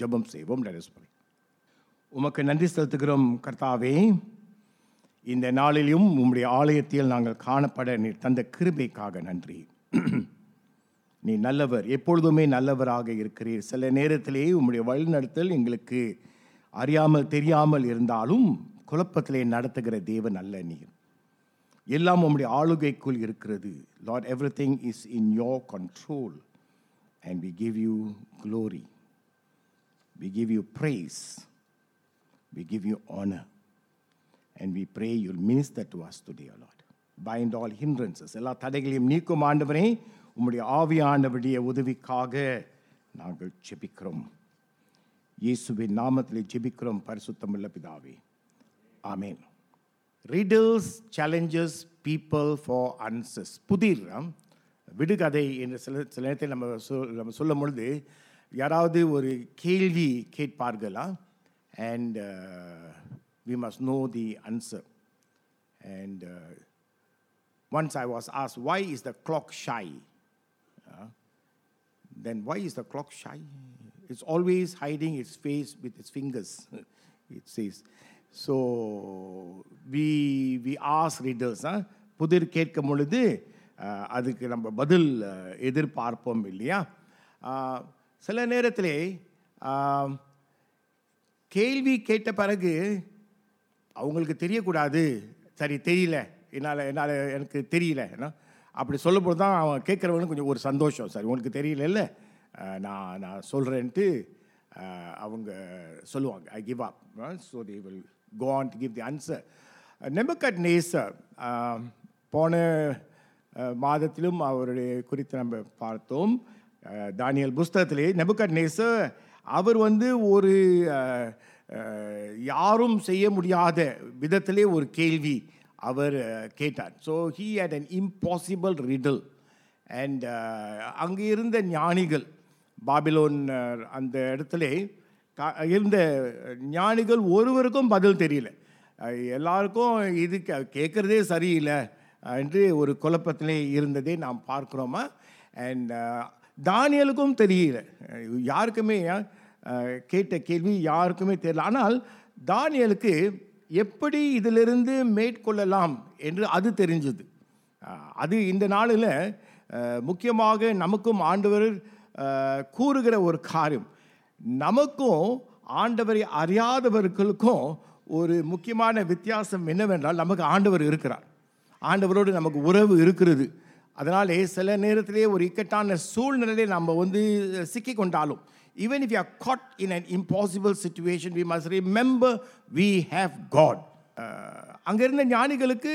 ஜெபம் செய்வோம் let உமக்கு நன்றி செலுத்துகிறோம் கர்த்தாவே. இந்த நாளிலும் உம்முடைய ஆலயத்தில் நாங்கள் காணப்பட நீ தந்த கிருபைக்காக நன்றி. நீ நல்லவர் எப்பொழுதுமே நல்லவராக இருக்கிறீர். சில நேரத்திலேயே உம்முடைய வழிநடத்தல் எங்களுக்கு அறியாமல் தெரியாமல் இருந்தாலும் குழப்பத்திலே நடத்துகிற தேவன் அல்ல நீர். எல்லாம் உம்முடைய ஆளுகைக்குள் இருக்கிறது. Lord everything is in your control and we give you glory We give you praise. We give you honor. and we pray you'll minister to us today, O Lord. Bind all hindrances. எல்லா தடைகளையும் நீக்கும் ஆண்டவரே உம்முடைய ஆவியானவருடைய உதவிக்காக நாங்கள் ஜெபிக்கிறோம் இயேசுவின் நாமத்தில் ஜெபிக்கிறோம் பரிசுத்தமில்ல பிதாவே ஆமேன் riddles challenges people for answers புதிர் விடுகதை என்று சில சில நேரத்தில் நம்ம சொல் நம்ம சொல்லும் பொழுது யாராவது ஒரு கேள்வி கேட்பார்களா and we must know the answer and once I was as why is the clock shy then why is the clock shy it's always hiding its face with its fingers it says so we we as readers புதிர் கேட்கும் பொழுது அதுக்கு நம்ம பதில் எதிர்பார்ப்போம் இல்லையா சில நேரத்தில் கேள்வி கேட்ட பிறகு அவங்களுக்கு தெரியக்கூடாது. சரி தெரியல. என்னால் என்னால் எனக்கு தெரியல. என்ன? அப்படி சொல்லும்போது தான் அவன் கேட்குறவனுக்கு கொஞ்சம் ஒரு சந்தோஷம். சரி உனக்கு தெரியல நான் நான் சொல்கிறேன்ட்டு அவங்க சொல்லுவாங்க. I give up so they will go on to give the answer Nebuchadnezzar போன மாதத்திலும் அவருடைய குறித்து நம்ம பார்த்தோம். தானியல் புஸ்தகத்திலே நெபுக்கட் நேசர் அவர் வந்து ஒரு யாரும் செய்ய முடியாத விதத்திலே ஒரு கேள்வி அவர் கேட்டார். So he had an impossible riddle and அங்கே இருந்த ஞானிகள் பாபிலோன் அந்த இடத்துல கா- இருந்த ஞானிகள் ஒருவருக்கும் பதில் தெரியல. எல்லாருக்கும் இது கேட்குறதே சரியில்லை என்று ஒரு குழப்பத்திலே இருந்ததை நாம் பார்க்குறோமா? அண்ட் தானியலுக்கும் தெரியல. யாருக்குமே கேட்ட கேள்வி யாருக்குமே தெரியல. ஆனால் தானியலுக்கு எப்படி இதிலிருந்து மேற்கொள்ளலாம் என்று அது தெரிஞ்சது. அது இந்த நாளில் முக்கியமாக நமக்கும் ஆண்டவர் கூறுகிற ஒரு காரியம். நமக்கும் ஆண்டவரை அறியாதவர்களுக்கும் ஒரு முக்கியமான வித்தியாசம் என்னவென்றால் நமக்கு ஆண்டவர் இருக்கிறார். ஆண்டவரோடு நமக்கு உறவு இருக்கிறது. அதனாலே சில நேரத்திலே ஒரு இக்கட்டான சூழ்நிலையை நம்ம வந்து சிக்கி கொண்டாலும் even if you are caught in an impossible situation we must remember we have God அங்கே இருந்த ஞானிகளுக்கு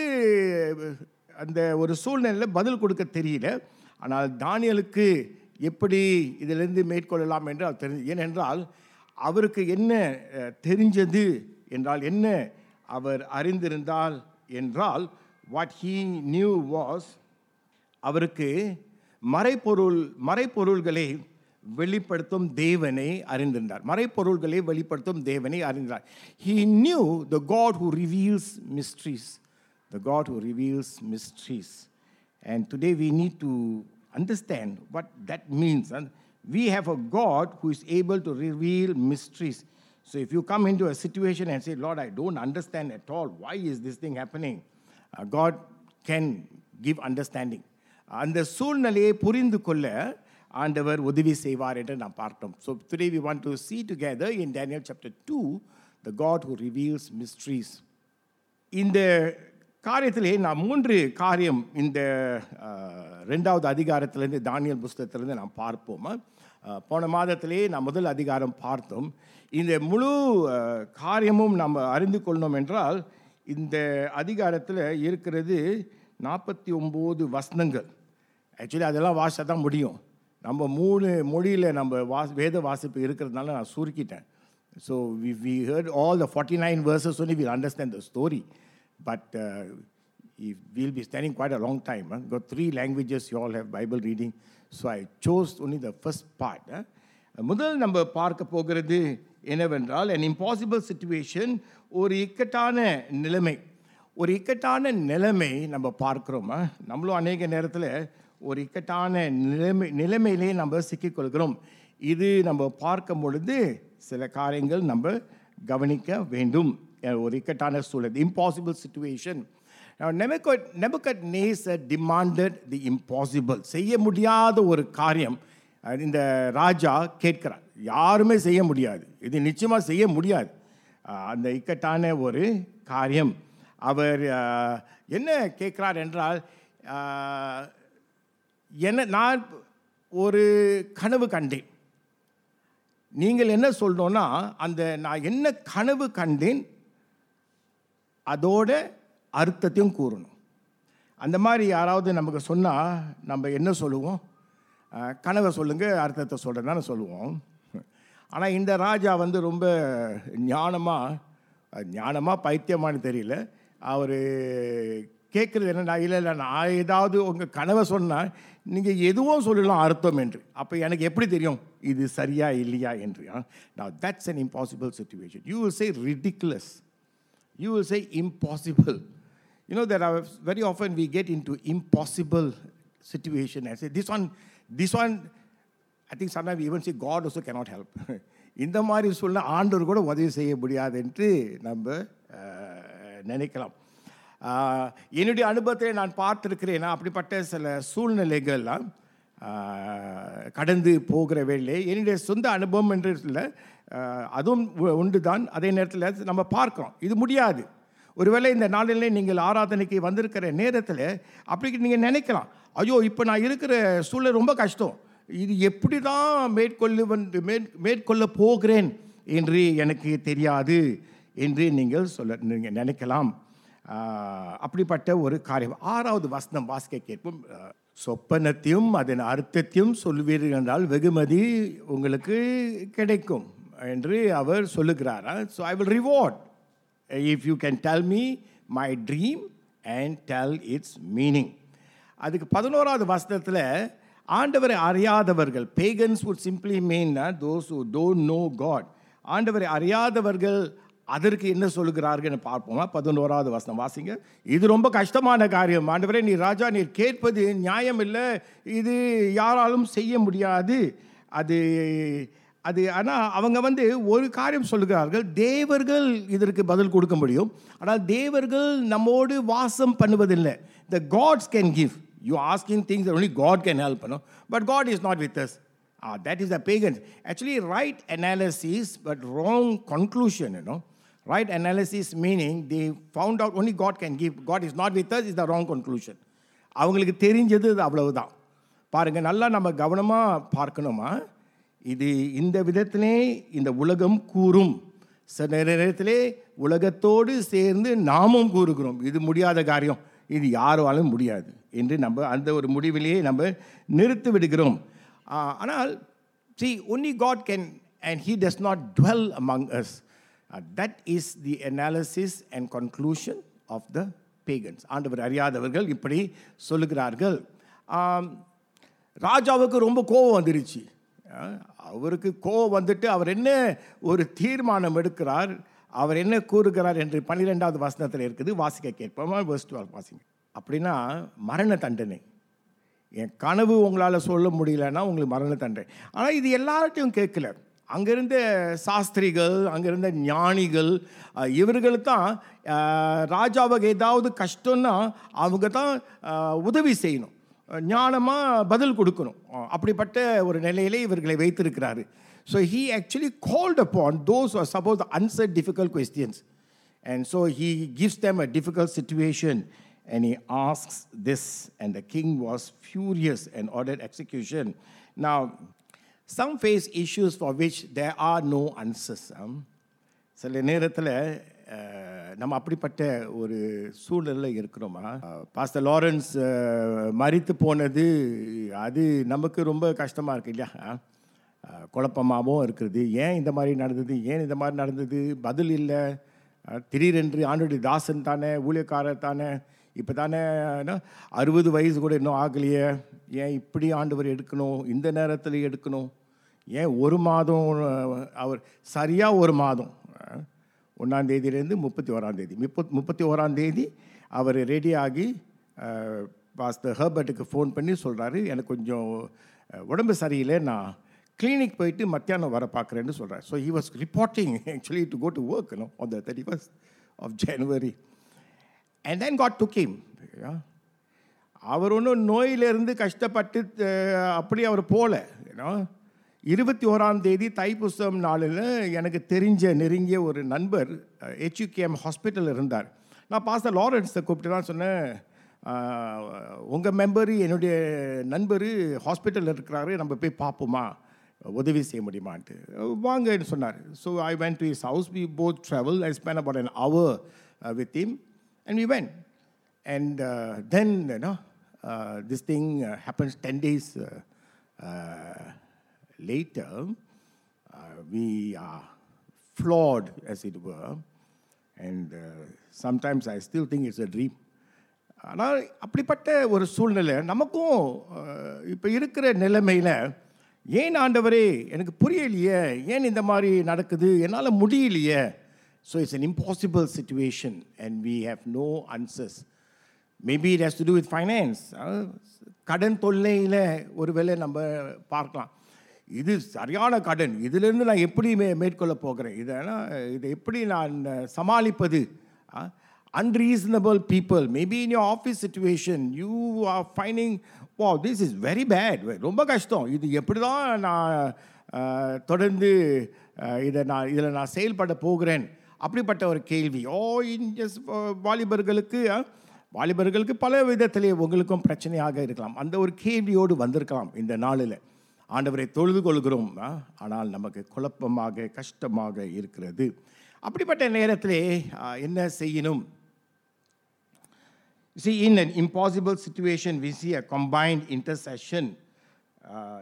அந்த ஒரு சூழ்நிலையில் பதில் கொடுக்க தெரியல. ஆனால் தானியலுக்கு எப்படி இதிலிருந்து மேற்கொள்ளலாம் என்று அவர் தெரிஞ்சு ஏனென்றால் அவருக்கு என்ன தெரிஞ்சது என்றால் என்ன அவர் அறிந்திருந்தால் என்றால் வாட் ஹீ நியூ வாஸ் அவருக்கு மறைப்பொருள் மறைப்பொருள்களை வெளிப்படுத்தும் தேவனை அறிந்திருந்தார் மறைப்பொருள்களை வெளிப்படுத்தும் தேவனை அறிந்தார் he knew the God who reveals mysteries the God who reveals mysteries and today we need to understand what that means and we have a God who is able to reveal mysteries. So if you come into a situation and say, Lord, I don't understand at all, why is this thing happening? Uh, God can give understanding. அந்த சூழ்நிலையை புரிந்து கொள்ள ஆண்டவர் உதவி செய்வார் என்று நாம் பார்த்தோம். So today we want to see together in Daniel chapter two the God who reveals mysteries இந்த காரியத்திலே நான் மூன்று காரியம் இந்த ரெண்டாவது அதிகாரத்திலேருந்து தானியல் புஸ்தகத்திலேருந்து நாம் பார்ப்போம். போன மாதத்திலே நான் முதல் அதிகாரம் பார்த்தோம். இந்த முழு காரியமும் நாம் அறிந்து கொள்ளணும் என்றால் இந்த அதிகாரத்தில் இருக்கிறது நாற்பத்தி ஒம்பது வசனங்கள். ஆக்சுவலி அதெல்லாம் வாசிச்சா தான் முடியும் நம்ம மூணு மொழியில் நம்ம வாஸ் வேத வாசிப்பு இருக்கிறதுனால நான் சுருக்கிட்டேன் so we we heard all the forty nine verses only will understand the story but if we'll be standing quite a long time. Huh? Got three languages you all have Bible reading. So I chose only the first part. Huh? முதல் நம்ம பார்க்க போகிறது என்னவென்றால் an impossible situation ஒரு இக்கட்டான நிலைமை ஒரு இக்கட்டான நிலைமை நம்ம பார்க்குறோமா நம்மளும் அநேக நேரத்தில் ஒரு இக்கட்டான நிலைமை நிலைமையிலே நம்ம சிக்கிக்கொள்கிறோம். இது நம்ம பார்க்கும் பொழுது சில காரியங்கள் நம்ம கவனிக்க வேண்டும். ஒரு இக்கட்டான சூழல் இம்பாசிபிள் சுச்சுவேஷன் நெமக்கட் நேசர் டிமாண்டட் தி இம்பாசிபிள் செய்ய முடியாத ஒரு காரியம் இந்த ராஜா கேட்கிறார். யாருமே செய்ய முடியாது. இது நிச்சயமாக செய்ய முடியாது. அந்த இக்கட்டான ஒரு காரியம். அவர் என்ன கேட்கிறார் என்றால் என்ன நான் ஒரு கனவு கண்டேன். நீங்கள் என்ன சொல்லணும்னா அந்த நான் என்ன கனவு கண்டேன் அதோட அர்த்தத்தையும் கூறணும். அந்த மாதிரி யாராவது நமக்கு சொன்னால் நம்ம என்ன சொல்லுவோம்? கனவை சொல்லுங்கள் அர்த்தத்தை சொல்கிறேன்னு சொல்லுவோம். ஆனால் இந்த ராஜா வந்து ரொம்ப ஞானமாக ஞானமாக பைத்தியமானு தெரியல. அவர் கேட்குறது என்ன நான் இல்லை இல்லை நான் ஏதாவது உங்கள் கனவை சொன்னால் நீங்கள் எதுவும் சொல்லலாம் அர்த்தம் என்று அப்போ எனக்கு எப்படி தெரியும் இது சரியா இல்லையா என்று நான் that's an impossible situation you will say ridiculous you will say impossible you know there are very often we get into impossible situation and say this one this one I think sometime even see God also cannot help இந்த மாதிரி சூழ்நிலை ஆண்டவர் கூட உதவி செய்ய முடியாது என்று நம்ம நினைக்கலாம் என்னுடைய அனுபவத்தை நான் பார்த்துருக்கிறேன். அப்படிப்பட்ட சில சூழ்நிலைகள்லாம் கடந்து போகிற வேலையை என்னுடைய சொந்த அனுபவம் என்று இல்லை அதுவும் உ- உண்டு தான் அதே நேரத்தில் நம்ம பார்க்குறோம். இது முடியாது. ஒருவேளை இந்த நாளிலே நீங்கள் ஆராதனைக்கு வந்திருக்கிற நேரத்தில் அப்படி நீங்கள் நினைக்கலாம். ஐயோ இப்போ நான் இருக்கிற சூழல் ரொம்ப கஷ்டம். இது எப்படி தான் மேற்கொள்ளு வந்து மேற்கொள்ள போகிறேன் என்று எனக்கு தெரியாது என்று நீங்கள் சொல்ல நீங்கள் நினைக்கலாம். அப்படிப்பட்ட ஒரு காரியம். ஆறாவது வசனம் வாசிக்க கேட்போம். சொப்பனத்தையும் அதன் அர்த்தத்தையும் சொல்வீர்கள் என்றால் வெகுமதி உங்களுக்கு கிடைக்கும் என்று அவர் சொல்லுகிறார். So I will reward if you can tell me my dream and tell its meaning அதுக்கு பதினோராவது வசனத்தில் ஆண்டவரை அறியாதவர்கள் pagans would simply mean those who don't know God ஆண்டவரை அறியாதவர்கள் அதற்கு என்ன சொல்லுகிறார்கள் பார்ப்போமா? பதினோராவது வசனம். வாசிங்க. இது ரொம்ப கஷ்டமான காரியம். ஆண்டவரே நீ ராஜா நீர் கேட்பது நியாயம் இல்லை இது யாராலும் செய்ய முடியாது. அது அது ஆனால் அவங்க வந்து ஒரு காரியம் சொல்லுகிறார்கள். தேவர்கள் இதற்கு பதில் கொடுக்க முடியும். ஆனால் தேவர்கள் நம்மோடு வாசம் பண்ணுவதில்லை. The gods can give you asking things only God can help பண்ணும் but God is not with us that is the pagans actually right analysis but wrong conclusion you know right analysis meaning the found out only God can give. God is not with us is the wrong conclusion அவங்களுக்கு தெரிஞ்சது அது அவ்வளவுதான். பாருங்கள் நல்லா நம்ம கவனமாக பார்க்கணுமா? இது இந்த விதத்திலே இந்த உலகம் கூறும். சில நேரத்திலே உலகத்தோடு சேர்ந்து நாமும் கூறுகிறோம். இது முடியாத காரியம். இது யாராலும் முடியாது என்று நம்ம அந்த ஒரு முடிவிலேயே நம்ம நிறுத்தி விடுகிறோம். ஆனால் see only God can and he does not dwell among us Uh, that is the analysis and conclusion of the pagans. ஆண்டவர் அறியாதவர்கள் இப்படி சொல்லுகிறார்கள். ராஜாவுக்கு ரொம்ப கோபம் வந்துருச்சு. அவருக்கு கோபம் வந்துட்டு அவர் என்ன ஒரு தீர்மானம் எடுக்கிறார் அவர் என்ன கூறுகிறார் என்று பன்னிரெண்டாவது வசனத்தில் இருக்குது. வாசிக்க கேட்போமா? ஃபர்ஸ்ட் 12 வாசிங்க. அப்படின்னா மரண தண்டனை. என் கனவு உங்களால் சொல்ல முடியலன்னா உங்களுக்கு மரண தண்டனை. ஆனால் இது எல்லார்ட்டையும் கேட்கல. அங்கிருந்த சாஸ்திரிகள் அங்கிருந்த ஞானிகள் இவர்கள் தான் ராஜாவுக்கு ஏதாவது கஷ்டம்னா அவங்க தான் உதவி செய்யணும். ஞானமாக பதில் கொடுக்கணும். அப்படிப்பட்ட ஒரு நிலையிலே இவர்களை வைத்திருக்கிறாரு. So he actually called upon those suppose answer difficult questions and so he gives them a difficult situation and he asks this, and the king was furious and ordered execution. Now, some face issues for which there are no answers சில நேரத்தில் நம்ம அப்படிப்பட்ட ஒரு சூழலில் இருக்கிறோமா? Pastor Lawrence மறித்து போனது அது நமக்கு ரொம்ப கஷ்டமாக இருக்கு இல்லையா? குழப்பமாகவும் இருக்கிறது ஏன் இந்த மாதிரி நடந்தது? ஏன் இந்த மாதிரி நடந்தது? பதில் இல்லை. திடீரென்று ஆண்டுடைய தாசன் தானே ஊழியக்காரர் தானே இப்போ தானே அறுபது வயசு கூட இன்னும் ஆகலையே. ஏன் இப்படி ஆண்டவர் எடுக்கணும்? இந்த நேரத்தில் எடுக்கணும்? ஏன் ஒரு மாதம் அவர் சரியாக ஒரு மாதம் அஹ், ஒன்றாம் தேதியிலேருந்து முப்பத்தி ஓராம் தேதி முப்பத் முப்பத்தி ஓராம் தேதி அவர் ரெடியாகி பாஸ்டர் ஹர்பர்ட்டுக்கு ஃபோன் பண்ணி சொல்கிறாரு எனக்கு கொஞ்சம் உடம்பு சரியில்லை நான் கிளினிக் போயிட்டு மத்தியானம் வர பார்க்குறேன்னு சொல்கிறார் so he was reporting actually to go to work no on the thirty first of January and then got to came அவர் ஒன்றும் நோயிலிருந்து கஷ்டப்பட்டு அப்படி அவர் போகல ஏன்னா இருபத்தி ஓராம் தேதி தைப்பூசம் நாளில் எனக்கு தெரிஞ்ச நெருங்கிய ஒரு நண்பர் ஹெச்யூகேஎம் ஹாஸ்பிட்டல் இருந்தார். நான் பாஸ்டர் லாரன்ஸை கூப்பிட்டு தான் சொன்னேன் உங்கள் மெம்பர் என்னுடைய நண்பர் ஹாஸ்பிட்டலில் இருக்கிறாரு நம்ம போய் பார்ப்போமா? உதவி செய்ய முடியுமான்ட்டு. வாங்கன்னு சொன்னார். So I went to his house we both travel I spend about an hour with him and we went and then then this thing uh, ten days later, uh, we are flawed, as it were, and uh, sometimes I still think it's a dream. ஆனால் அப்படிப்பட்ட ஒரு சூழ்நிலை நமக்கும் இப்போ இருக்கிற நிலைமையில் ஏன் ஆண்டவரே எனக்கு புரியலையே ஏன் இந்த மாதிரி நடக்குது என்னால் முடியலையே so it's an impossible situation and we have no answers maybe it has to do with finance கடன் தொல்லையில் ஒருவேளை நம்ம பார்க்கலாம் இது சரியான கடன். இதிலிருந்து நான் எப்படி மே மேற்கொள்ள போகிறேன் இதெல்லாம் இதை எப்படி நான் சமாளிப்பது? Unreasonable people maybe in your office situation you are ஃபைனிங் what this is very bad ரொம்ப கஷ்டம். இது எப்படி தான் நான் தொடர்ந்து இதை நான் இதில் நான் செயல்பட போகிறேன்? அப்படிப்பட்ட ஒரு கேள்வி. ஓ இன்ஜஸ் வாலிபர்களுக்கு வாலிபர்களுக்கு பல விதத்திலே உங்களுக்கும் பிரச்சனையாக இருக்கலாம். அந்த ஒரு கேள்வியோடு வந்திருக்கலாம் இந்த நாளில். ஆண்டவரை தொழுது கொள்கிறோம். ஆனால் நமக்கு குழப்பமாக கஷ்டமாக இருக்கிறது. அப்படிப்பட்ட நேரத்தில் என்ன செய்யணும்? See in an impossible situation we see a combined intercession.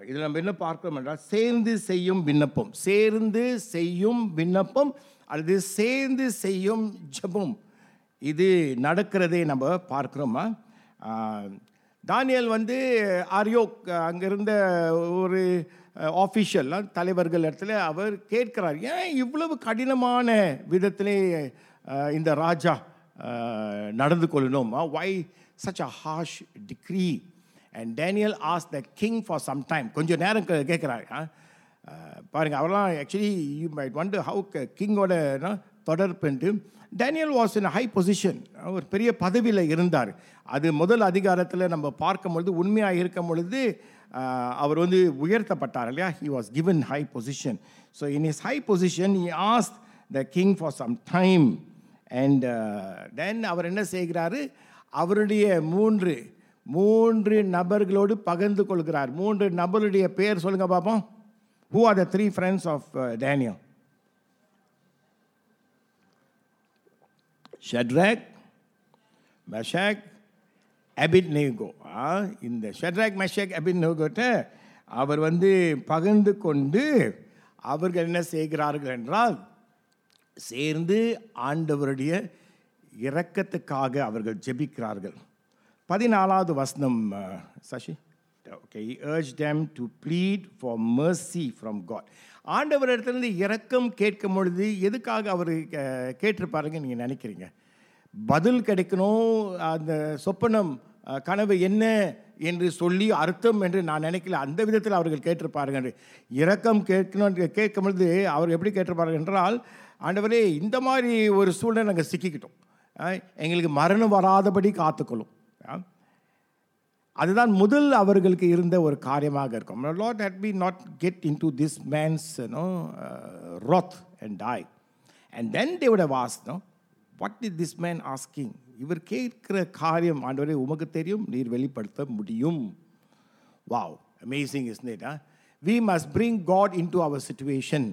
இதில் நம்ம என்ன பார்க்கிறோம் என்றால் சேர்ந்து செய்யும் விண்ணப்பம். சேர்ந்து செய்யும் விண்ணப்பம் அல்லது சேர்ந்து செய்யும் ஜெபம். இது நடக்கிறதை நம்ம பார்க்குறோமா? தானியல் வந்து ஆரியோக் அங்கே இருந்த ஒரு ஆஃபீஷியல்லாம் தலைவர்கள் இடத்துல அவர் கேட்கிறார் ஏன் இவ்வளவு கடினமான விதத்திலே இந்த ராஜா நடந்து கொள்ளணும்? Why such a harsh decree and Daniel as the king for some time கொஞ்சம் நேரம் கேட்குறாரு. பாருங்கள் அவரெல்லாம் ஆக்சுவலி யூ மைட் வந்து ஹவு கிங்கோட தொடர்புண்டு Daniel was in high position ஒரு பெரிய பதவியில் இருந்தார். அது முதல் அதிகாரத்தில் நம்ம பார்க்கும் பொழுது உண்மையாக இருக்கும் பொழுது அவர் வந்து உயர்த்தப்பட்டார் இல்லையா? He was given high position so in his high position he asked the king for some time and then அவர் என்ன செய்கிறாரு? அவருடைய மூன்று மூன்று நபர்களோடு பகிர்ந்து கொள்கிறார். மூன்று நபருடைய பேர் சொல்லுங்கள் பார்ப்போம் who are the three friends of Daniel Shadrach Meshach Abednego இந்த ஷட்ராக் மெஷாக் அபிட் நேகோட்ட அவர் வந்து பகிர்ந்து கொண்டு அவர்கள் என்ன செய்கிறார்கள் என்றால் சேர்ந்து ஆண்டவருடைய இரக்கத்துக்காக அவர்கள் ஜெபிக்கிறார்கள். பதினாலாவது வசனம் Sasi? Sasi okay urge them to plead for mercy from God. ஆண்டவரிடத்திலிருந்து இரக்கம் கேட்கும் பொழுது எதுக்காக அவர் கேட்டிருப்பாருங்க நீங்கள் நினைக்கிறீங்க? பதில் கிடைக்கணும் அந்த சொப்பனம் கனவு என்ன என்று சொல்லி அர்த்தம் என்று நான் நினைக்கல. அந்த விதத்தில் அவர்கள் கேட்டிருப்பார்கள். என்று இரக்கம் கேட்கணும் கேட்கும் பொழுது அவர் எப்படி கேட்டிருப்பார்கள் என்றால் ஆண்டவரே இந்த மாதிரி ஒரு சூழ்நிலை நாங்கள் சிக்கிக்கிட்டோம். எங்களுக்கு மரணம் வராதபடி காத்துக்கொள்ளும். அதுதான் முதல் அவர்களுக்கு இருந்த ஒரு காரியமாக இருக்கும். Lord had be not get into this man's no wrath and die and then they விட have what is this man asking இவர் கேட்கிற காரியம் ஆண்டவரை உமக்கு தெரியும் நீர் வெளிப்படுத்த முடியும். Wow amazing is not a we must bring God into our situation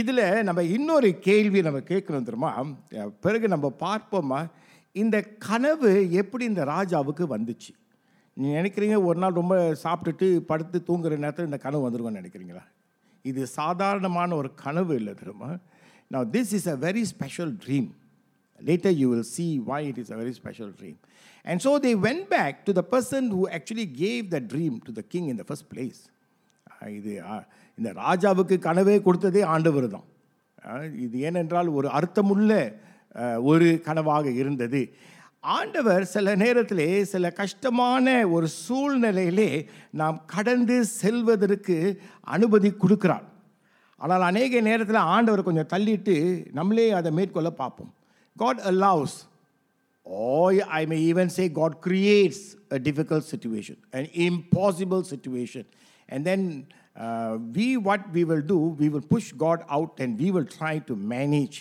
இதில் நம்ம இன்னொரு கேள்வி நம்ம கேட்கணும் தெரியுமா? பிறகு நம்ம பார்ப்போமா? இந்த கனவு எப்படி இந்த ராஜாவுக்கு வந்துச்சு? நீ நினைக்கிறீங்க ஒரு நாள் ரொம்ப சாப்பிட்டுட்டு படுத்து தூங்குற நேரத்தில் இந்த கனவு வந்துருக்கும்னு நினைக்கிறீங்களா? இது சாதாரணமான ஒரு கனவு இல்லை தெரியுமா? நான் this is a very special dream later you will see why it is a very special dream and so they went back to the person who actually gave the dream to the king in the first place இது ah, இந்த ராஜாவுக்கு கனவே கொடுத்ததே ஆண்டவர் தான். Ah, இது ஏனென்றால் ஒரு அர்த்தமுள்ள ஒரு கனவாக இருந்தது ஆண்டவர் சில நேரத்திலே சில கஷ்டமான ஒரு சூழ்நிலையிலே நாம் கடந்து செல்வதற்கு அனுமதி கொடுக்கிறார் ஆனால் அநேக நேரத்தில் ஆண்டவர் கொஞ்சம் தள்ளிட்டு நம்மளே அதை மேற்கொள்ள பார்ப்போம் God allows I I may even say God creates a difficult situation and impossible situation and then we what we will do we will push God out and we will try to manage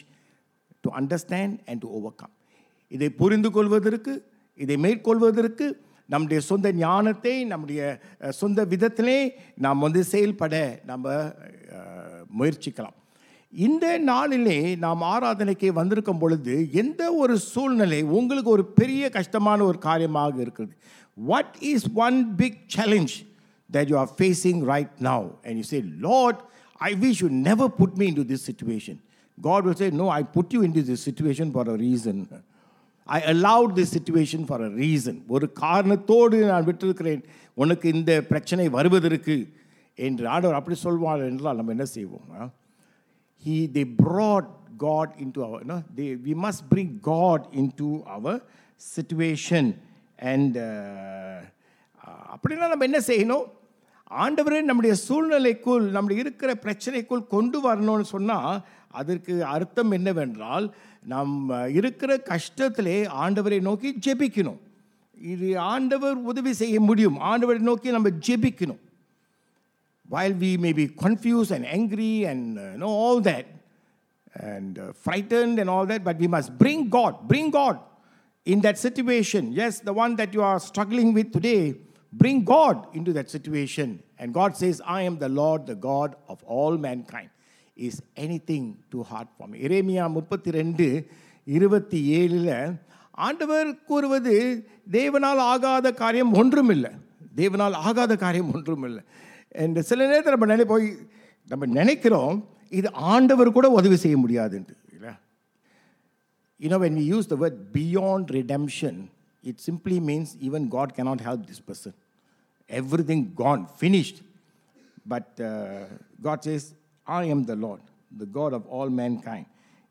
to understand and to overcome இதை புரிந்து கொள்வதற்கு இதை மேற்கொள்வதற்கு நம்முடைய சொந்த ஞானத்தை நம்முடைய சொந்த விதத்திலே நாம் வந்து செயல்பட நம்ம முயற்சிக்கலாம். இந்த நாளிலே நாம் ஆராதனைக்கு வந்திருக்கும் பொழுது எந்த ஒரு சூழ்நிலை உங்களுக்கு ஒரு பெரிய கஷ்டமான ஒரு காரியமாக இருக்கிறது? What is one big challenge that you are facing right now and you say Lord I wish you never put me into this situation god will say no i put you into this situation for a reason I allowed this situation for a reason. ஒரு காரணத்தோடு நான் விட்டிருக்கிறேன் உனக்கு இந்த பிரச்சனை வருவதற்கு என்று ஆண்டவர் அப்படி சொல்வார் என்றால் நம்ம என்ன செய்வோம் ஆ? he they brought god into our no they we must bring god into our situation and uh, அப்படின்னா நம்ம என்ன செய்யணும் ஆண்டவரே நம்முடைய சூழ்நிலைக்குள் நம்முடைய இருக்கிற பிரச்சனைக்குள் கொண்டு வரணும்னு சொன்னால் அதற்கு அர்த்தம் என்னவென்றால் நம்ம இருக்கிற கஷ்டத்திலே ஆண்டவரை நோக்கி ஜெபிக்கணும் இது ஆண்டவர் உதவி செய்ய முடியும் ஆண்டவரை நோக்கி நம்ம ஜெபிக்கணும் while we may be confused and angry and uh, you know all that and uh, frightened and all that but we must bring god bring god in that situation yes the one that you are struggling with today bring god into that situation and god says i am the lord the god of all mankind Is anything too hard from இரேமியா முப்பத்தி ரெண்டு இருபத்தி ஏழில் ஆண்டவர் கூறுவது தேவனால் ஆகாத காரியம் ஒன்றும் இல்லை தேவனால் ஆகாத காரியம் ஒன்றும் இல்லை என்று சில நேரத்தில் நம்ம நினைப்போய் நம்ம நினைக்கிறோம் இது ஆண்டவர் கூட உதவி செய்ய முடியாதுன்ட்டு இல்லை you know when we use the word beyond redemption it simply means even God cannot help this person everything gone finished but God is I am the Lord, the God of all mankind.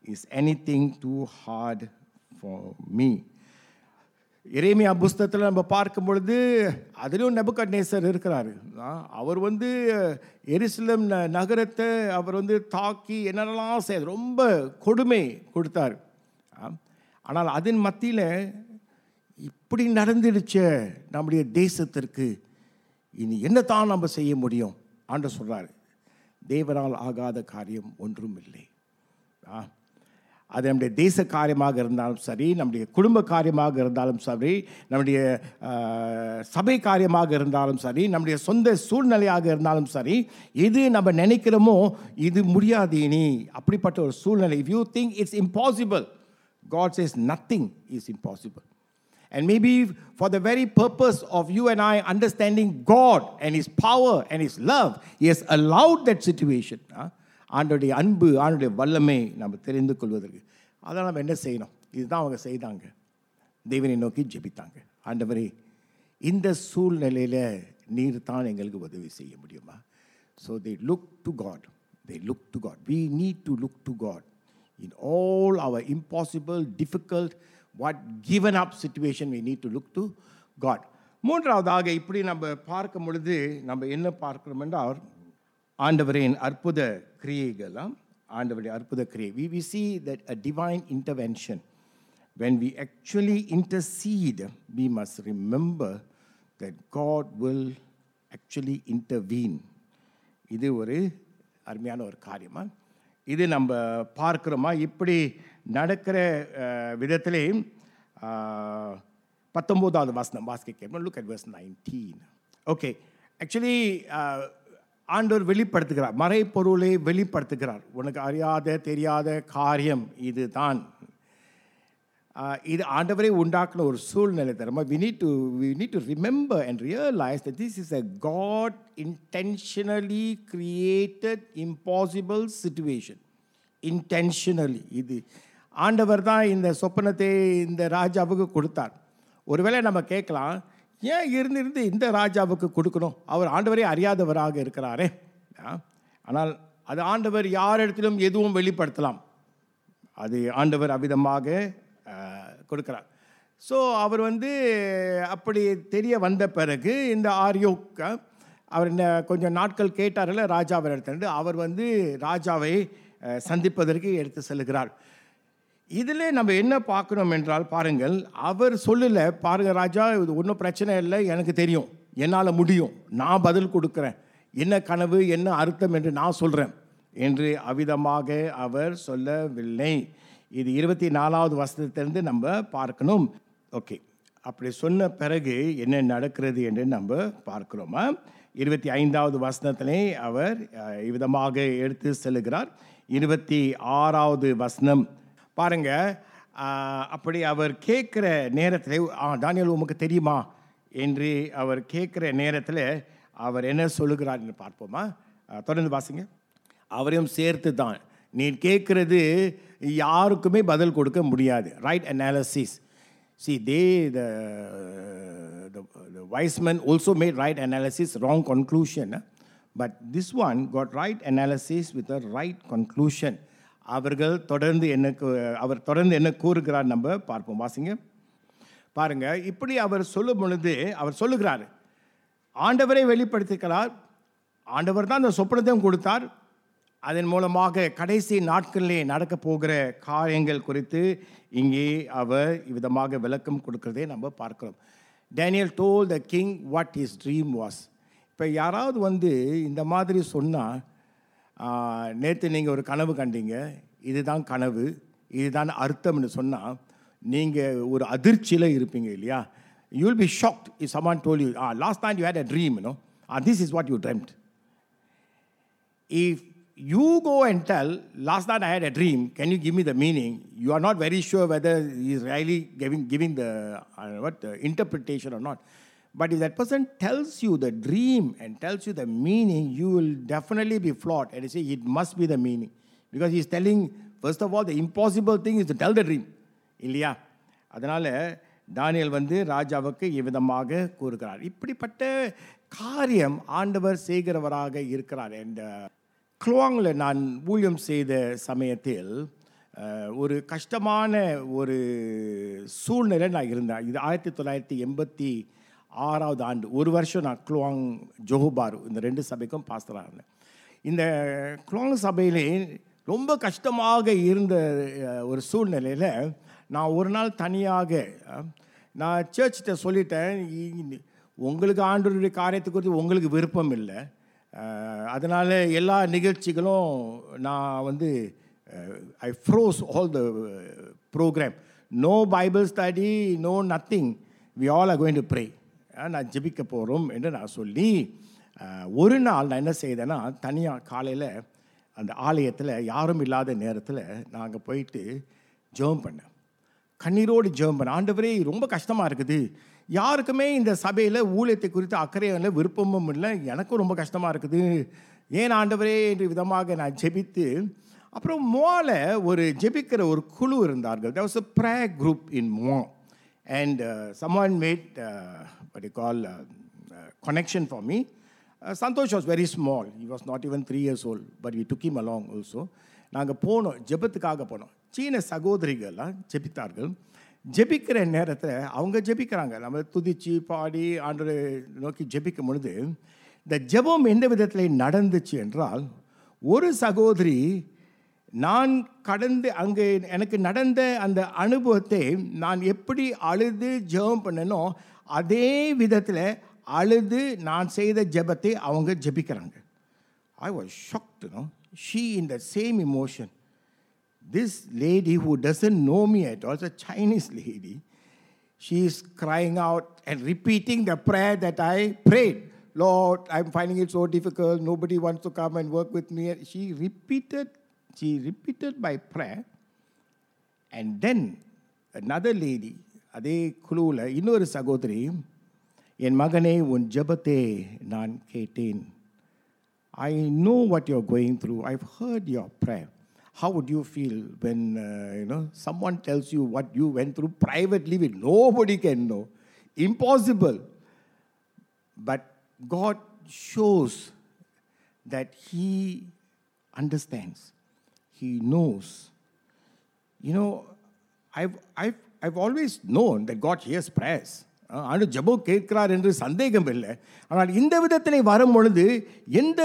Is anything too hard for me? இறைமையா புஸ்தகத்தில் நம்ம பார்க்கும் பொழுது அதிலும் நெபுகட்நேசர் இருக்கிறாரு. அவர் வந்து எருசலம் ந- நகரத்தை அவர் வந்து தாக்கி என்னென்னலாம் செய்ய ரொம்ப கொடுமை கொடுத்தார். ஆ, ஆனால் அதன் மத்தியில் இப்படி நடந்துடுச்ச நம்முடைய தேசத்திற்கு. இனி என்னத்தான் நம்ம செய்ய முடியும்? ஆண்டு சொல்கிறாரு தேவனால் ஆகாத காரியம் ஒன்றும் இல்லை ஆ. அது நம்முடைய தேச காரியமாக இருந்தாலும் சரி நம்முடைய குடும்ப காரியமாக இருந்தாலும் சரி நம்முடைய சபை காரியமாக இருந்தாலும் சரி நம்முடைய சொந்த சூழ்நிலையாக இருந்தாலும் சரி எது நம்ம நினைக்கிறோமோ இது முடியாது இனி. அப்படிப்பட்ட ஒரு சூழ்நிலை. If you think it's impossible God's is nothing is impossible And maybe for the very purpose of you and I understanding God and His power and His love, He has allowed that situation. ஆ? ஆண்டோடைய அன்பு ஆண்டுடைய வல்லமை நம்ம தெரிந்து கொள்வதற்கு. அதெல்லாம் நம்ம என்ன செய்யணும்? இதுதான் அவங்க செய்தாங்க. தேவனை நோக்கி ஜெபித்தாங்க. ஆண்டவரே இந்த சூழ்நிலையில் நீர் தான் எங்களுக்கு உதவி செய்ய முடியுமா? So they look to God they look to God we need to look to God in all our impossible, difficult, what given up situation we need to look to God மூன்றாவதாக இப்படி நம்ம பார்க்கும் பொழுது நம்ம என்ன பார்க்கிறோம் என்றால் ஆண்டவரின் அற்புத கிரியைகளாம் ஆண்டவரின் அற்புத கிரியை we we see that a divine intervention when we actually intercede, we must remember that God will actually intervene. இது ஒரு அருமையான ஒரு காரியமாக இது நம்ம பார்க்குறோமா இப்படி நடக்கிற அஹ், விதத்திலே பத்தொம்போதாவது வாசனம் வாசிக்க look at verse nineteen okay actually ஆண்டவர் வெளிப்படுத்துகிறார். மறைப்பொருளை வெளிப்படுத்துகிறார். உனக்கு அறியாத தெரியாத காரியம் இதுதான். தான் இது ஆண்டவரை உண்டாக்குன ஒரு சூழ்நிலை தரமா we need to we need to remember and realise that this is a God intentionally created impossible situation intentionally இது ஆண்டவர் தான் இந்த சொப்பனத்தை இந்த ராஜாவுக்கு கொடுத்தார். ஒருவேளை நம்ம கேட்கலாம் ஏன் இருந்து இருந்து இந்த ராஜாவுக்கு கொடுக்கணும்? அவர் ஆண்டவரே அறியாதவராக இருக்கிறாரே. ஆனால் அது ஆண்டவர் யாரிடத்திலும் எதுவும் வெளிப்படுத்தலாம். அது ஆண்டவர் அவ்விதமாக கொடுக்கிறார். ஸோ அவர் வந்து அப்படி தெரிய வந்த பிறகு இந்த ஆரியோக்க அவர் இந்த கொஞ்சம் நாட்கள் கேட்டார்ல ராஜாவை எடுத்துட்டு அவர் வந்து ராஜாவை சந்திப்பதற்கு எடுத்து செல்கிறார். இதில் நம்ம என்ன பார்க்கணும் என்றால் பாருங்கள் அவர் சொல்லலை பாருங்க ராஜா இது ஒன்றும் பிரச்சனை இல்லை எனக்கு தெரியும் என்னால் முடியும் நான் பதில் கொடுக்குறேன் என்ன கனவு என்ன அர்த்தம் என்று நான் சொல்கிறேன் என்று அவிதமாக அவர் சொல்லவில்லை. இது இருபத்தி நாலாவது வசனத்திலிருந்து நம்ம பார்க்கணும். ஓகே. அப்படி சொன்ன பிறகு என்ன நடக்கிறது என்று நம்ம பார்க்கிறோமா? இருபத்தி ஐந்தாவது வசனத்திலே அவர் விதமாக எடுத்து செல்கிறார் இருபத்தி ஆறாவது வசனம். பாருங்க அப்படி அவர் கேட்குற நேரத்தில் ஆ தானியல் உமக்கு தெரியுமா? என்று அவர் கேட்குற நேரத்தில் அவர் என்ன சொல்லுகிறார் என்று பார்ப்போமா? தொடர்ந்து வாசிங்க. அவரையும் சேர்த்து தான் நீ கேட்குறது யாருக்குமே பதில் கொடுக்க முடியாது. Right analysis see they the wise man also made right analysis wrong conclusion. But this one God right analysis with a right conclusion அவர்கள் தொடர்ந்து என்ன கூ- அவர் தொடர்ந்து என்ன கூறுகிறார் நம்ம பார்ப்போம். வாசிங்க. பாருங்க இப்படி அவர் சொல்லும் பொழுது அவர் சொல்லுகிறார் ஆண்டவரை வெளிப்படுத்திக்கிறார் ஆண்டவர் தான் அந்த சொப்பனத்தையும் கொடுத்தார். அதன் மூலமாக கடைசி நாட்களிலே நடக்க போகிற காரியங்கள் குறித்து இங்கே அவர் விதமாக விளக்கம் கொடுக்கிறதே நம்ம பார்க்கிறோம். Daniel told the king what is dream was இப்போ யாராவது வந்து இந்த மாதிரி சொன்னால் நேற்று நீங்கள் ஒரு கனவு கண்டீங்க இதுதான் கனவு இதுதான் அர்த்தம்னு சொன்னால் நீங்கள் ஒரு அதிர்ச்சியில் இருப்பீங்க இல்லையா you will be shocked if someone told you ah last time you had a dream ah this is what you dreamt if you go and tell last time I had a dream can you give me the meaning you are not very sure whether is really giving giving the what interpretation are not But if that person tells you the dream and tells you the meaning, you will definitely be flawed. And you say, it must be the meaning. Because he's telling, first of all, the impossible thing is to tell the dream. இல்லையா அதனால் Daniel வந்து ராஜாவுக்கு இவ்விதமாக கூறுகிறார் இப்படிப்பட்ட காரியம் ஆண்டவர் செய்கிறவராக இருக்கிறார் என்ற குளோங்கில் நான் ஊழியம் செய்த சமயத்தில் அஹ், ஒரு கஷ்டமான ஒரு சூழ்நிலை நான் இருந்தேன் இது ஆயிரத்தி தொள்ளாயிரத்தி எண்பத்தி ஆறாவது ஆண்டு ஒரு வருஷம் நான் குளுவாங் ஜோஹுபாரு இந்த ரெண்டு சபைக்கும் பாஸ்தராக இருந்தேன். இந்த குளுவாங் சபையிலே ரொம்ப கஷ்டமாக இருந்த ஒரு சூழ்நிலையில் நான் ஒரு நாள் தனியாக நான் சர்ச்சிட்ட சொல்லிட்டேன் உங்களுக்கு ஆண்டவருடைய காரியத்தை குறித்து உங்களுக்கு விருப்பம் இல்லை. அதனால் எல்லா நிகழ்ச்சிகளும் நான் வந்து I froze all the programme no Bible study no nothing we all are going to pray நான் ஜெபிக்க போகிறோம் என்று நான் சொல்லி ஒரு நாள் நான் என்ன செய்தேன்னா தனியாக காலையில் அந்த ஆலயத்தில் யாரும் இல்லாத நேரத்தில் நாங்கள் போயிட்டு ஜெபம் பண்ணேன். கண்ணீரோடு ஜெபம் பண்ணேன். ஆண்டவரே ரொம்ப கஷ்டமாக இருக்குது. யாருக்குமே இந்த சபையில் ஊழியத்தை குறித்து அக்கறையும் இல்லை விருப்பமும் இல்லை. எனக்கும் ரொம்ப கஷ்டமாக இருக்குது. ஏன் ஆண்டவரே என்று விதமாக நான் ஜெபித்து அப்புறம் மோவில் ஒரு ஜெபிக்கிற ஒரு குழு இருந்தார்கள். There was a prayer group in மோ and uh, someone made uh, what they call uh, uh, connection for me Uh, Santosh was very small. He was not even three years old, but we took him along also. நாங்கள் போனோம் ஜெபத்துக்காக போனோம் சீன சகோதரிகள்லாம் ஜெபித்தார்கள் ஜெபிக்கிற நேரத்தில் அவங்க ஜெபிக்கிறாங்க நம்ம துதிச்சு பாடி ஆண்டு நோக்கி ஜெபிக்கும் பொழுது இந்த ஜெபம் எந்த விதத்தில் நடந்துச்சு என்றால் ஒரு சகோதரி நான் கடந்து அங்கே எனக்கு நடந்த அந்த அனுபவத்தை நான் எப்படி அழுது ஜெபம் பண்ணனோ அதே விதத்தில் அழுது நான் செய்த ஜெபத்தை அவங்க ஜெபிக்கிறாங்க I was shocked no she in the same emotion this lady who doesn't know me at all, it's a Chinese lady, she is crying out and repeating the prayer that I prayed. Lord, I'm finding it so difficult. Nobody wants to come and work with me. She repeated, she repeated my prayer. And then another lady, அதே குழுவில் இன்னொரு சகோதரி என் மகனே உன் ஜெபத்தை நான் கேட்டேன் I know what you're going through. I've heard your prayer. How would you feel when uh, you know someone tells you what you went through privately with nobody can know? Impossible. But God shows that He understands. He knows. You know, I've, I've, I've always known that God hears prayers. ஆண்டு ஜெபம் கேட்கிறார் என்று சந்தேகம் இல்லை ஆனால் இந்த விதத்திலே வரும் பொழுது எந்த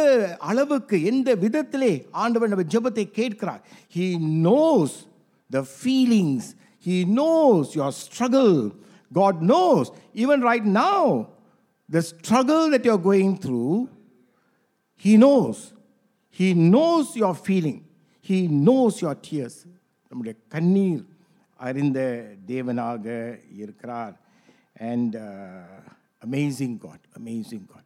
அளவுக்கு எந்த விதத்திலே ஆண்டவர் நம்ம ஜெபத்தை கேட்கிறார் he knows the feelings he knows your struggle God knows even right now the struggle that you are going through He knows. He knows your feeling. He knows your tears. நம்முடைய கண்ணீர் அறிந்த தேவனாக இருக்கிறார் and uh, amazing God, amazing God.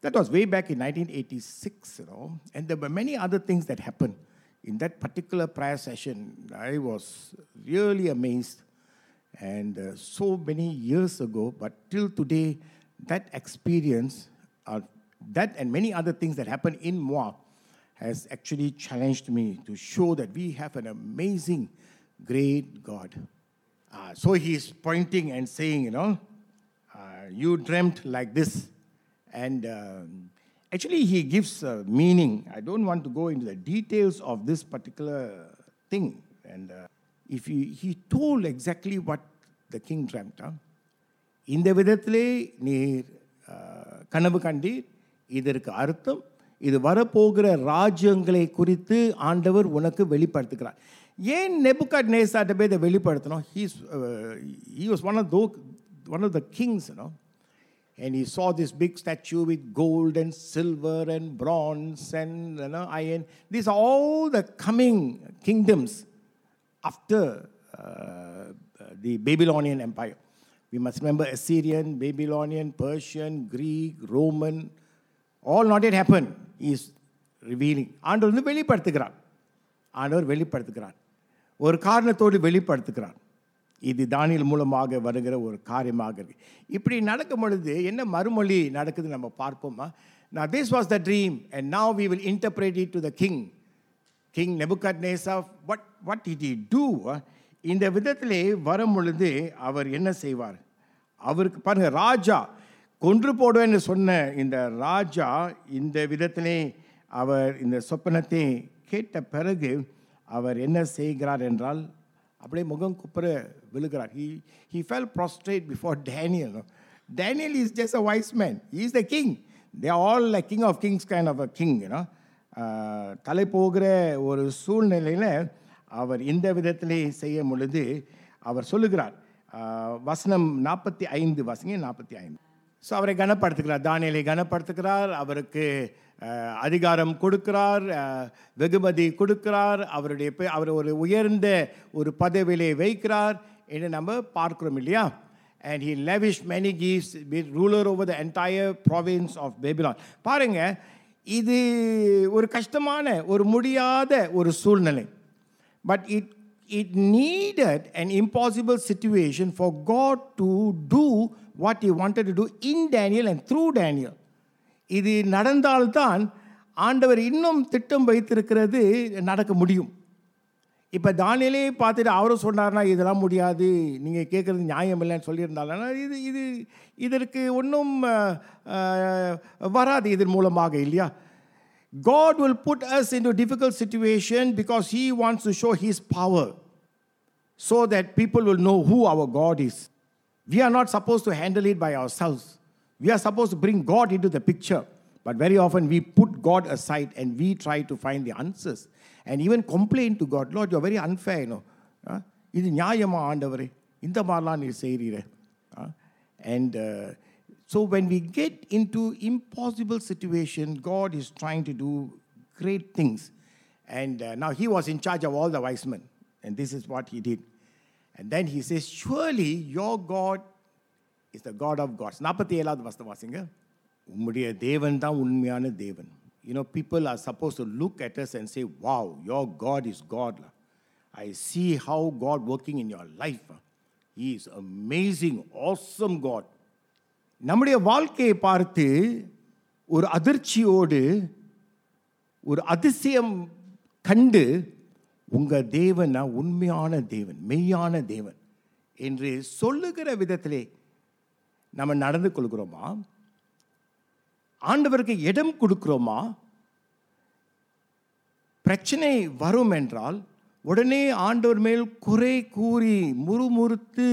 That was way back in 1986, you know, and there were many other things that happened in that particular prayer session. I was really amazed, and uh, so many years ago, but till today, that experience, uh, that and many other things that happened in Moab, has actually challenged me to show that we have an amazing, great God. Uh, so he's pointing and saying, you know, uh, you dreamt like this. And um, actually, he gives uh, meaning. I don't want to go into the details of this particular thing. And uh, if he, he told exactly what the king dreamt, huh? இந்த விதத்திலே நீர் அஹ், கனவு கண்டீர் இதற்கு அர்த்தம் இது வரப்போகிற ராஜ்யங்களை குறித்து ஆண்டவர் உனக்கு வெளிப்படுத்துகிறார் ஏன் நெபுகாட் நேசாட்ட போய் இதை வெளிப்படுத்தணும் he's he was one of those one of the kings no And he saw this big statue with gold and silver and bronze and you know, iron. These are all the coming kingdoms after uh, the Babylonian Empire. We must remember Assyrian, Babylonian, Persian, Greek, Roman, all not yet happened. Is revealing ஆண்டவர் வந்து வெளிப்படுத்துகிறார். ஆண்டவர் வெளிப்படுத்துகிறார். ஒரு காரணத்தோடு வெளிப்படுத்துகிறார். இது Daniel மூலமாக வருகிற ஒரு காரியமாக இருக்கு. இப்படி நடக்கும் பொழுது என்ன மறுமொழி நடக்குது நம்ம பார்ப்போமா? நான் this was the dream and now we will interpret it to the king king Nebuchadnezzar of what what it E do இந்த விதத்திலே வரும் பொழுது அவர் என்ன செய்வார்? அவருக்கு பாருங்கள் ராஜா கொன்று போடுவேன்னு சொன்ன இந்த ராஜா இந்த விதத்திலே அவர் இந்த சொப்பனத்தை கேட்ட பிறகு அவர் என்ன செய்கிறார் என்றால் அப்படியே முகம் குப்புற விழுகிறார். He he fell prostrate before Daniel Daniel is just a wise man is the king they all like king of kings kind of a king you know தலை போகிற ஒரு சூழ்நிலையில் அவர் இந்த விதத்திலே செய்யும் பொழுது அவர் சொல்லுகிறார். Uh, வசனம் நாற்பத்தி ஐந்து வசங்க நாற்பத்தி ஐந்து. ஸோ அவரை கனப்படுத்துகிறார். தானியலை கனப்படுத்துகிறார். அவருக்கு அதிகாரம் கொடுக்கிறார். வெகுமதி கொடுக்கிறார். அவருடைய அவர் ஒரு உயர்ந்த ஒரு பதவியிலே வைக்கிறார் என்று நம்ம பார்க்குறோம் இல்லையா? And he lavished many gifts with ruler over the entire province of Babylon பாருங்கள் இது ஒரு கஷ்டமான ஒரு முடியாத ஒரு சூழ்நிலை. But it it needed an impossible situation for God to do what he wanted to do in Daniel and through Daniel. இது நடந்தால்தான் ஆண்டவர் இன்னும் திட்டம் வைத்திருக்கிறது நடக்க முடியும் இப்போ தானியலே பார்த்துட்டு அவரும் சொன்னார்னா இதெல்லாம் முடியாது நீங்கள் கேட்குறது நியாயம் இல்லைன்னு சொல்லியிருந்தாலும் இது இது இதற்கு ஒன்றும் அஹ், அஹ், வராது இதன் மூலமாக இல்லையா God will put us into a difficult situation because He wants to show His power so that people will know who our God is. We are not supposed to handle it by ourselves. We are supposed to bring God into the picture. But very often we put God aside and we try to find the answers and even complain to God, Lord, you're very unfair, you know. Ah, இது நியாயமா ஆண்டவரே இந்த மாதிரிலாம் நீ செய்கிறீரே and so when we get into impossible situation God is trying to do great things and now he was in charge of all the wise men and this is what he did And then he says, Surely your God is the God of gods நாற்பத்தி ஏழாவது வசனம் வாசிங்க. உம்முடைய தேவன் தான் உண்மையான தேவன். You know people are supposed to look at us and say wow your God is God I see how God working in your life He is amazing awesome God நம்முடைய வாழ்க்கையை பார்த்து ஒரு அதிர்ச்சியோடு ஒரு அதிசயம் கண்டு உங்கள் தேவனா உண்மையான தேவன் மெய்யான தேவன் என்று சொல்லுகிற விதத்திலே நம்ம நடந்து கொள்கிறோமா? ஆண்டவருக்கு இடம் கொடுக்குறோமா? பிரச்சனை வரும் என்றால் உடனே ஆண்டவர் மேல் குறை கூறி முறுமுறுத்து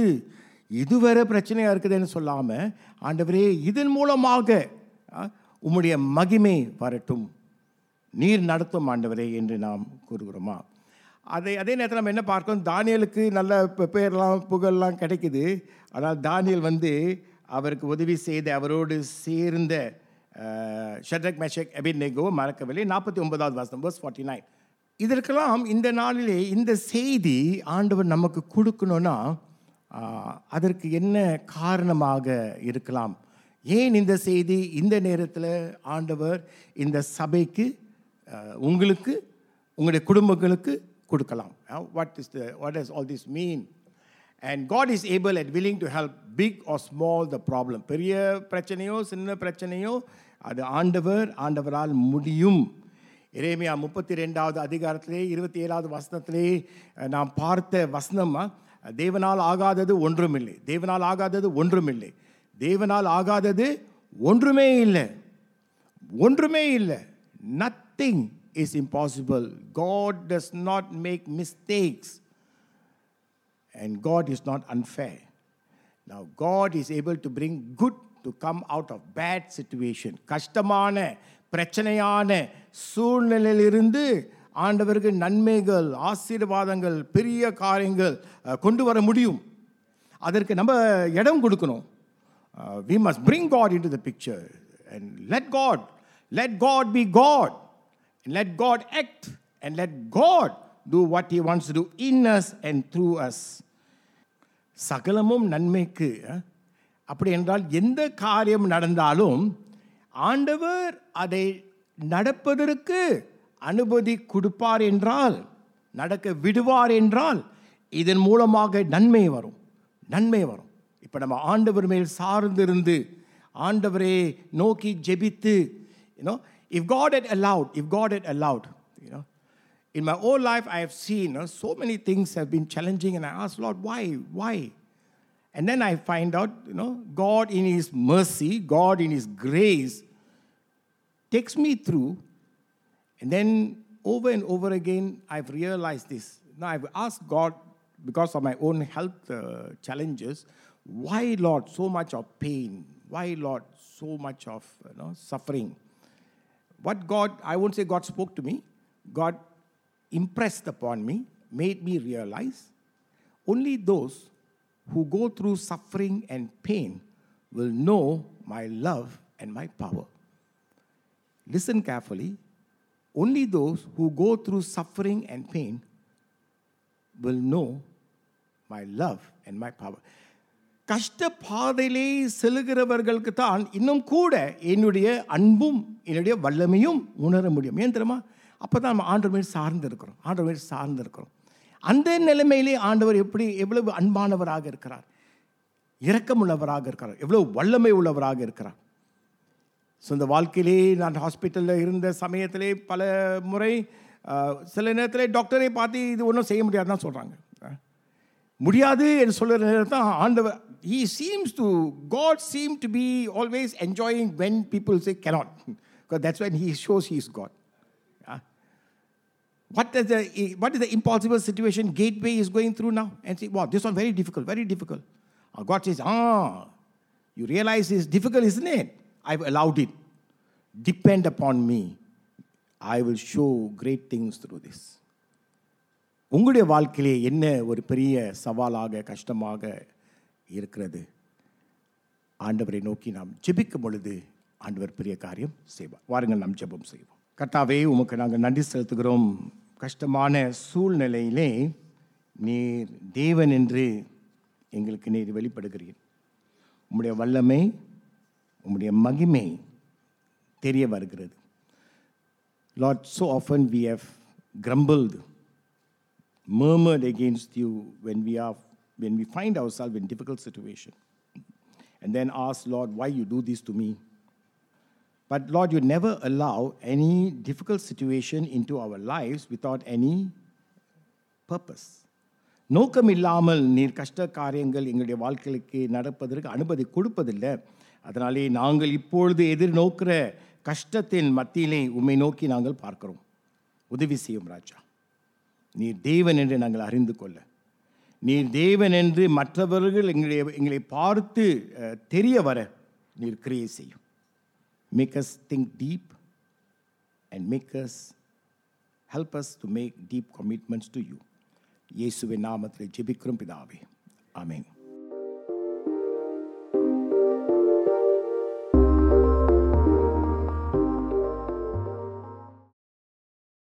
இதுவரை பிரச்சனையாக இருக்குதுன்னு சொல்லாமல் ஆண்டவரே இதன் மூலமாக உம்முடைய மகிமை வரட்டும். நீர் நடத்தும் ஆண்டவரே என்று நாம் கூறுகிறோமா? அதை அதே நேரத்தில் நம்ம என்ன பார்க்கணும்? தானியலுக்கு நல்ல பெ- பேர்லாம் புகழ்லாம் கிடைக்குது. ஆனால் தானியல் வந்து அவருக்கு உதவி செய்த அவரோடு சேர்ந்த ஷட்ரக் மெஷக் அபிநெகோ மறக்கவில்லை. நாற்பத்தி ஒன்பதாவது வாசம் verse ஃபார்ட்டி நைன் இதற்கெல்லாம் இந்த நாளிலே இந்த செய்தி ஆண்டவர் நமக்கு கொடுக்கணும்னா அதற்கு என்ன காரணமாக இருக்கலாம்? ஏன் இந்த செய்தி? இந்த நேரத்தில் ஆண்டவர் இந்த சபைக்கு உங்களுக்கு உங்களுடைய குடும்பங்களுக்கு கொடுக்கலாம். What is the what is all this mean and God is able and willing to help big or small the problem பெரிய பிரச்சனையோ சின்ன பிரச்சனையோ அது ஆண்டவர் ஆண்டவரால் முடியும். இறைமையா முப்பத்தி ரெண்டாவது அதிகாரத்திலே இருபத்தி ஏழாவது வசனத்திலே நாம் பார்த்த வசனமாக தேவனால் ஆகாதது ஒன்றுமில்லை. தேவனால் ஆகாதது ஒன்றுமில்லை. தேவனால் ஆகாதது ஒன்றுமே இல்லை. ஒன்றுமே இல்லை. Nothing is impossible God does not make mistakes and God is not unfair. Now, God is able to bring good to come out of bad situation. கஷ்டமான பிரச்சனையான சூழ்நிலையிலிருந்து ஆண்டவருக்கு நன்மைகள் ஆசீர்வாதங்கள் பெரிய காரியங்கள் அஹ், கொண்டு வர முடியும். அதற்கு நம்ம இடம் கொடுக்கணும். We must bring God into the picture and let God let God be God let act act and let do what what wants to to in us and through us சகலமும் நன்மைக்கு அப்படி என்றால் எந்த காரியம் நடந்தாலும் ஆண்டவர் அதை நடப்பதற்கு அனுமதி கொடுப்பார் என்றால் நடக்க விடுவார் என்றால் இதன் மூலமாக நன்மை வரும் நன்மை வரும். இப்போ நம்ம ஆண்டவர் மேல் சார்ந்திருந்து ஆண்டவரே நோக்கி ஜெபித்து ஏன்னோ If God had allowed, if God had allowed, you know, in my whole life I have seen you know, so many things have been challenging, and I ask Lord, why, why? And then I find out, you know, God in His mercy, God in His grace, takes me through. And then over and over again, I've realized this. Now I've asked God because of my own health uh, challenges, why, Lord, so much of pain? Why, Lord, so much of you know, suffering? What God, I won't say God spoke to me, God impressed upon me, made me realize only those who go through suffering and pain will know my love and my power. Listen carefully. Only those who go through suffering and pain will know my love and my power. கஷ்ட பாதையிலே செல்கிறவர்களுக்கு தான் இன்னும் கூட என்னுடைய அன்பும் என்னுடைய வல்லமையும் உணர முடியும். ஏன் தெரியுமா? அப்போ தான் நம்ம ஆண்டவர் மேல் சார்ந்திருக்கிறோம். ஆண்டவர் மேல் சார்ந்திருக்கிறோம். அந்த நிலைமையிலே ஆண்டவர் எப்படி எவ்வளவு அன்பானவராக இருக்கிறார்? இரக்கமுள்ளவராக இருக்கிறார். எவ்வளவு வல்லமை உள்ளவராக இருக்கிறார். ஸோ இந்த வாழ்க்கையிலே நான் ஹாஸ்பிட்டலில் இருந்த சமயத்திலே பல முறை சில நேரத்தில் டாக்டரை பார்த்து இது ஒன்றும் செய்ய முடியாதுன்னு தான் சொல்கிறாங்க முடியாது என்று சொல்லுற நேரத்தில் தான் ஆண்டவர் he seems to god seem to be always enjoying when people say cannot because that's when he shows he is god Yeah. what is the what is the impossible situation gateway is going through now and say wow this one very difficult very difficult Uh, god says ah you realize it's difficult isn't it i've allowed it depend upon me i will show great things through this உங்களுடைய வாழ்க்கையிலே என்ன ஒரு பெரிய சவாலாக கஷ்டமாக இருக்கிறது. ஆண்டவரை நோக்கி நாம் ஜெபிக்கும் பொழுது ஆண்டவர் பெரிய காரியம் செய்வார். வாருங்கள் நாம் ஜெபம் செய்வோம். கர்த்தாவே உமக்கு நாங்கள் நன்றி செலுத்துகிறோம். கஷ்டமான சூழ்நிலையிலே நீர் தேவன் என்று எங்களுக்கு நீர் வெளிப்படுகிறீர். உம்முடைய வல்லமை உம்முடைய மகிமை தெரிய வருகிறது. Lord so often we have grumbled murmured against you when we are when we find ourselves in difficult situation and then ask lord why you do this to me but lord you never allow any difficult situation into our lives without any purpose நோக்கம் இல்லாமல் நீர் கஷ்ட காரியங்கள் எங்களுடைய வாழ்க்கைக்கு நடப்பதற்கு அனுமதி கொடுப்பதில்லை அதனாலே நாங்கள் இப்பொழுது எதிர்நோக்கிற கஷ்டத்தின் மத்தியிலே உண்மை நோக்கி நாங்கள் பார்க்கிறோம் உதவி செய்யும் ராஜா நீர் தேவன் என்று நாங்கள் அறிந்து கொள்ள நீர் தேவன் என்று மற்றவர்கள் எங்களை எங்களை பார்த்து தெரிய வர நீர் கிரியை செய்யும். Make us think deep and make us help us to make deep commitments to you இயேசுவின் நாமத்தில் ஜெபிக்கிறோம் பிதாவே. ஆமேன்